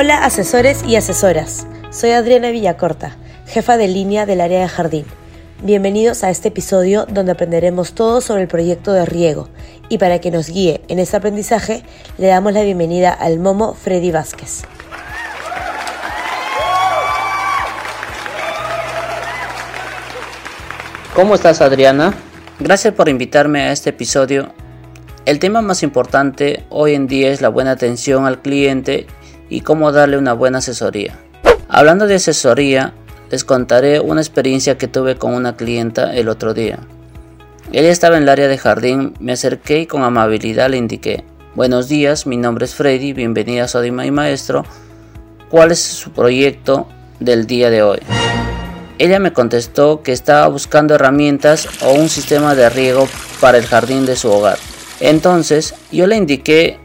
Hola asesores y asesoras, soy Adriana Villacorta, jefa de línea del área de jardín. Bienvenidos a este episodio donde aprenderemos todo sobre el proyecto de riego y para que nos guíe en este aprendizaje le damos la bienvenida al Momo Freddy Vázquez. ¿Cómo estás Adriana? Gracias por invitarme a este episodio. El tema más importante hoy en día es la buena atención al cliente y cómo darle una buena asesoría. Hablando de asesoría, les contaré una experiencia que tuve con una clienta el otro día. Ella estaba en el área de jardín, me acerqué y con amabilidad le indiqué, buenos días, mi nombre es Freddy, bienvenida a Sodima y Maestro, ¿cuál es su proyecto del día de hoy? Ella me contestó que estaba buscando herramientas o un sistema de riego para el jardín de su hogar. Entonces yo le indiqué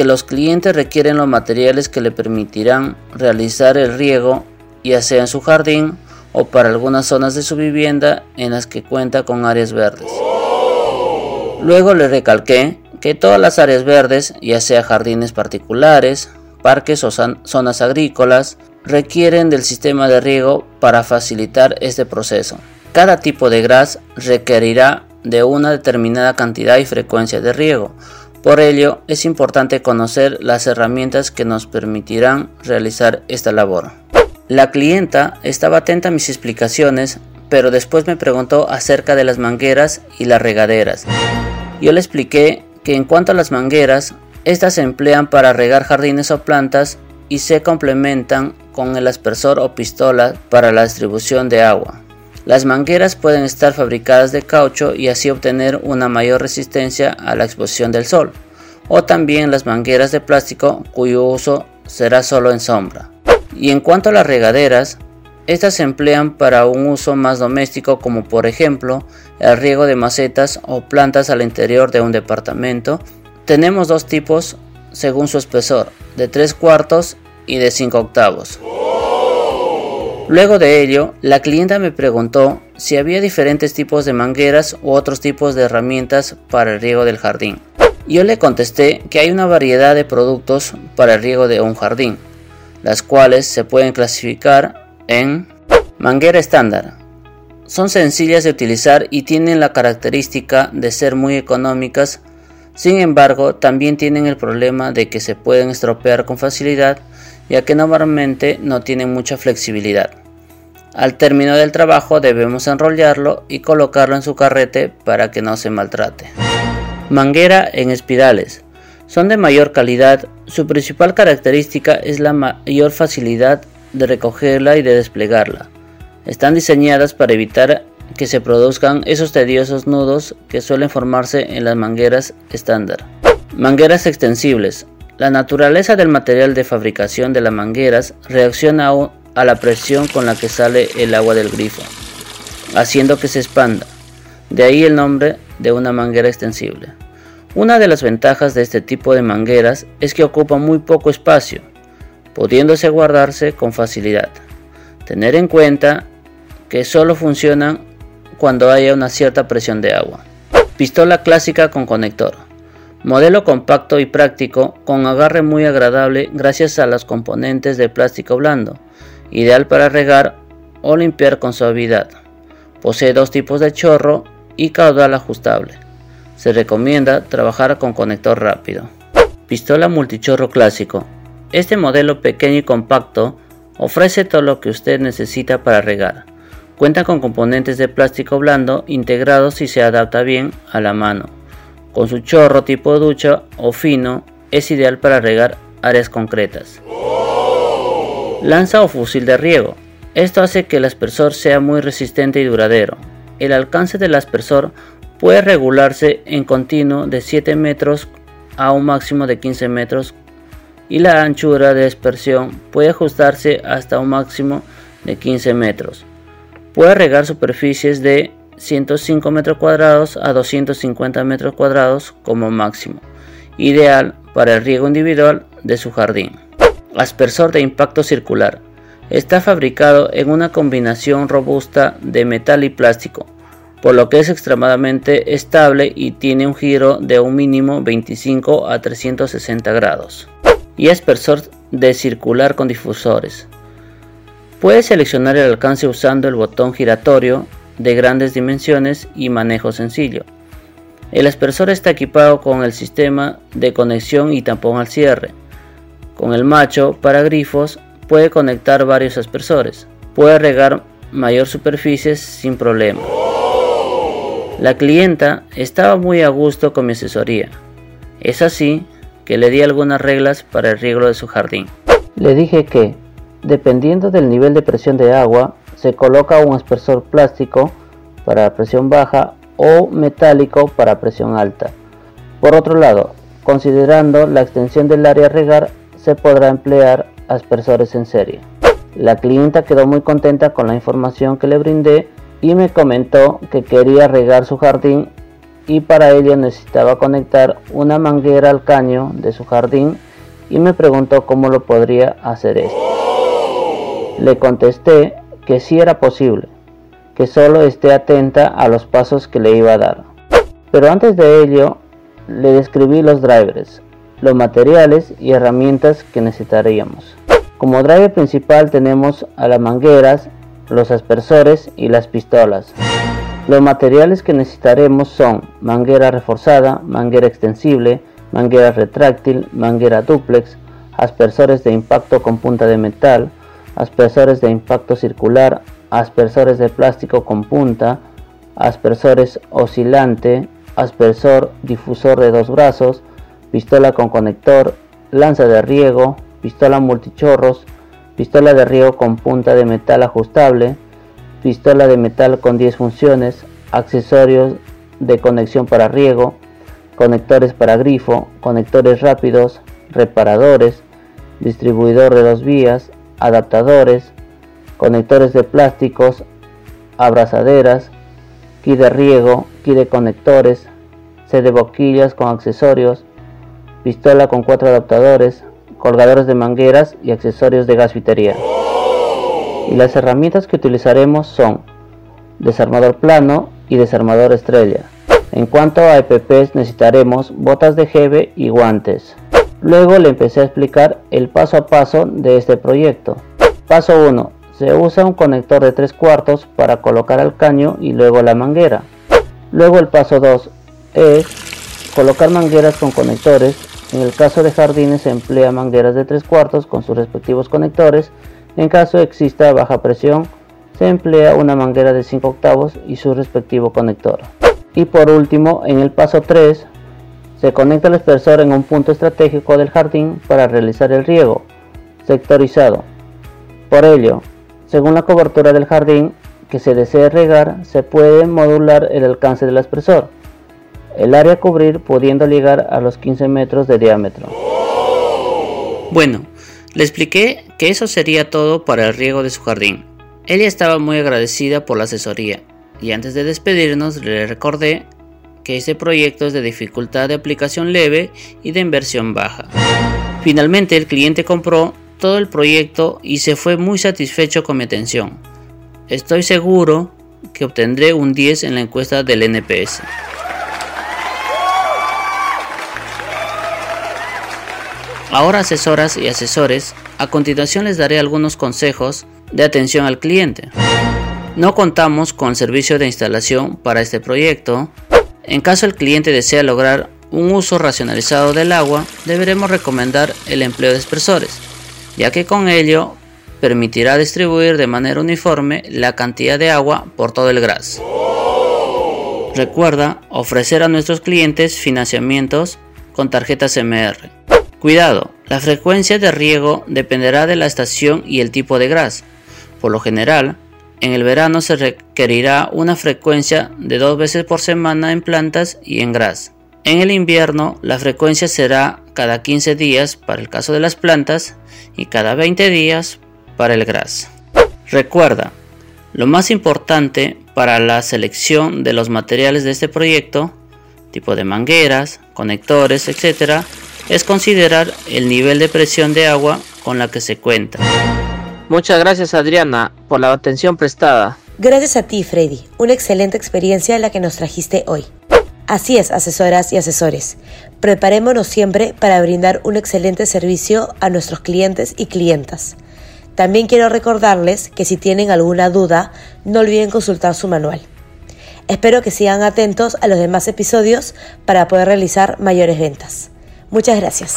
que los clientes requieren los materiales que le permitirán realizar el riego, ya sea en su jardín o para algunas zonas de su vivienda en las que cuenta con áreas verdes. Luego le recalqué que todas las áreas verdes, ya sea jardines particulares, parques o zonas agrícolas, requieren del sistema de riego para facilitar este proceso. Cada tipo de gras requerirá de una determinada cantidad y frecuencia de riego, por ello, es importante conocer las herramientas que nos permitirán realizar esta labor. La clienta estaba atenta a mis explicaciones, pero después me preguntó acerca de las mangueras y las regaderas. Yo le expliqué que en cuanto a las mangueras, estas se emplean para regar jardines o plantas y se complementan con el aspersor o pistola para la distribución de agua. Las mangueras pueden estar fabricadas de caucho y así obtener una mayor resistencia a la exposición del sol, o también las mangueras de plástico cuyo uso será solo en sombra. Y en cuanto a las regaderas, estas se emplean para un uso más doméstico como por ejemplo el riego de macetas o plantas al interior de un departamento. Tenemos dos tipos según su espesor, de 3 cuartos y de 5 octavos. Luego de ello, la clienta me preguntó si había diferentes tipos de mangueras u otros tipos de herramientas para el riego del jardín. Yo le contesté que hay una variedad de productos para el riego de un jardín, las cuales se pueden clasificar en manguera estándar. Son sencillas de utilizar y tienen la característica de ser muy económicas, sin embargo también tienen el problema de que se pueden estropear con facilidad ya que normalmente no tienen mucha flexibilidad. Al término del trabajo debemos enrollarlo y colocarlo en su carrete para que no se maltrate. Manguera en espirales. Son de mayor calidad, su principal característica es la mayor facilidad de recogerla y de desplegarla. Están diseñadas para evitar que se produzcan esos tediosos nudos que suelen formarse en las mangueras estándar. Mangueras extensibles. La naturaleza del material de fabricación de las mangueras reacciona a la presión con la que sale el agua del grifo, haciendo que se expanda. De ahí el nombre de una manguera extensible. Una de las ventajas de este tipo de mangueras es que ocupa muy poco espacio, pudiéndose guardarse con facilidad. Tener en cuenta que solo funcionan cuando haya una cierta presión de agua. Pistola clásica con conector. Modelo compacto y práctico con agarre muy agradable gracias a los componentes de plástico blando ideal para regar o limpiar con suavidad. Posee dos tipos de chorro y caudal ajustable. Se recomienda trabajar con conector rápido. Pistola multichorro clásico. Este modelo pequeño y compacto ofrece todo lo que usted necesita para regar. Cuenta con componentes de plástico blando integrados y se adapta bien a la mano. Con su chorro tipo ducha o fino es ideal para regar áreas concretas. Lanza o fusil de riego. Esto hace que el aspersor sea muy resistente y duradero. El alcance del aspersor puede regularse en continuo de 7 metros a un máximo de 15 metros y la anchura de dispersión puede ajustarse hasta un máximo de 15 metros. Puede regar superficies de 105 metros cuadrados a 250 metros cuadrados como máximo, ideal para el riego individual de su jardín. Aspersor de impacto circular. Está fabricado en una combinación robusta de metal y plástico, por lo que es extremadamente estable y tiene un giro de un mínimo 25 a 360 grados. y aspersor de circular con difusores. Puedes seleccionar el alcance usando el botón giratorio de grandes dimensiones y manejo sencillo. El aspersor está equipado con el sistema de conexión y tampón al cierre. Con el macho para grifos puede conectar varios aspersores. Puede regar mayor superficie sin problema. La clienta estaba muy a gusto con mi asesoría. Es así que le di algunas reglas para el riego de su jardín. Le dije que, dependiendo del nivel de presión de agua, se coloca un aspersor plástico para presión baja o metálico para presión alta. Por otro lado, considerando la extensión del área a regar, se podrá emplear aspersores en serie. La clienta quedó muy contenta con la información que le brindé y me comentó que quería regar su jardín y para ello necesitaba conectar una manguera al caño de su jardín y me preguntó cómo lo podría hacer esto. Le contesté que sí era posible, que solo esté atenta a los pasos que le iba a dar. Pero antes de ello, le describí los drivers, los materiales y herramientas que necesitaríamos. Como driver principal tenemos a las mangueras, los aspersores y las pistolas. Los materiales que necesitaremos son manguera reforzada, manguera extensible, manguera retráctil, manguera duplex, aspersores de impacto con punta de metal, aspersores de impacto circular, aspersores de plástico con punta, aspersores oscilante, aspersor difusor de dos brazos, pistola con conector, lanza de riego, pistola multichorros, pistola de riego con punta de metal ajustable, pistola de metal con 10 funciones, accesorios de conexión para riego, conectores para grifo, conectores rápidos, reparadores, distribuidor de dos vías, adaptadores, conectores de plásticos, abrazaderas, kit de riego, kit de conectores, set de boquillas con accesorios, pistola con cuatro adaptadores, colgadores de mangueras y accesorios de gasfitería. Y las herramientas que utilizaremos son desarmador plano y desarmador estrella. En cuanto a EPPs necesitaremos botas de jeve y guantes. Luego le empecé a explicar el paso a paso de este proyecto. Paso 1. Se usa un conector de 3 cuartos para colocar al caño y luego la manguera. Luego el paso 2 es colocar mangueras con conectores. En el caso de jardines se emplea mangueras de 3 cuartos con sus respectivos conectores en caso exista baja presión, se emplea una manguera de 5 octavos y su respectivo conector. Y por último, en el paso 3, se conecta el aspersor en un punto estratégico del jardín para realizar el riego sectorizado. Por ello, según la cobertura del jardín que se desee regar, se puede modular el alcance del aspersor, el área a cubrir pudiendo llegar a los 15 metros de diámetro. Bueno, le expliqué que eso sería todo para el riego de su jardín. Ella estaba muy agradecida por la asesoría y antes de despedirnos le recordé que este proyecto es de dificultad de aplicación leve y de inversión baja. Finalmente el cliente compró todo el proyecto y se fue muy satisfecho con mi atención. Estoy seguro que obtendré un 10 en la encuesta del NPS. Ahora asesoras y asesores, a continuación les daré algunos consejos de atención al cliente. No contamos con servicio de instalación para este proyecto. En caso el cliente desea lograr un uso racionalizado del agua, deberemos recomendar el empleo de expresores, ya que con ello permitirá distribuir de manera uniforme la cantidad de agua por todo el gras. Recuerda ofrecer a nuestros clientes financiamientos con tarjetas MR. Cuidado, la frecuencia de riego dependerá de la estación y el tipo de gras. Por lo general, en el verano se requerirá una frecuencia de dos veces por semana en plantas y en gras. En el invierno, la frecuencia será cada 15 días para el caso de las plantas y cada 20 días para el gras. Recuerda, lo más importante para la selección de los materiales de este proyecto, tipo de mangueras, conectores, etc., es considerar el nivel de presión de agua con la que se cuenta. Muchas gracias Adriana por la atención prestada. Gracias a ti Freddy, una excelente experiencia la que nos trajiste hoy. Así es, asesoras y asesores. Preparémonos siempre para brindar un excelente servicio a nuestros clientes y clientas. También quiero recordarles que si tienen alguna duda, no olviden consultar su manual. Espero que sigan atentos a los demás episodios para poder realizar mayores ventas. Muchas gracias.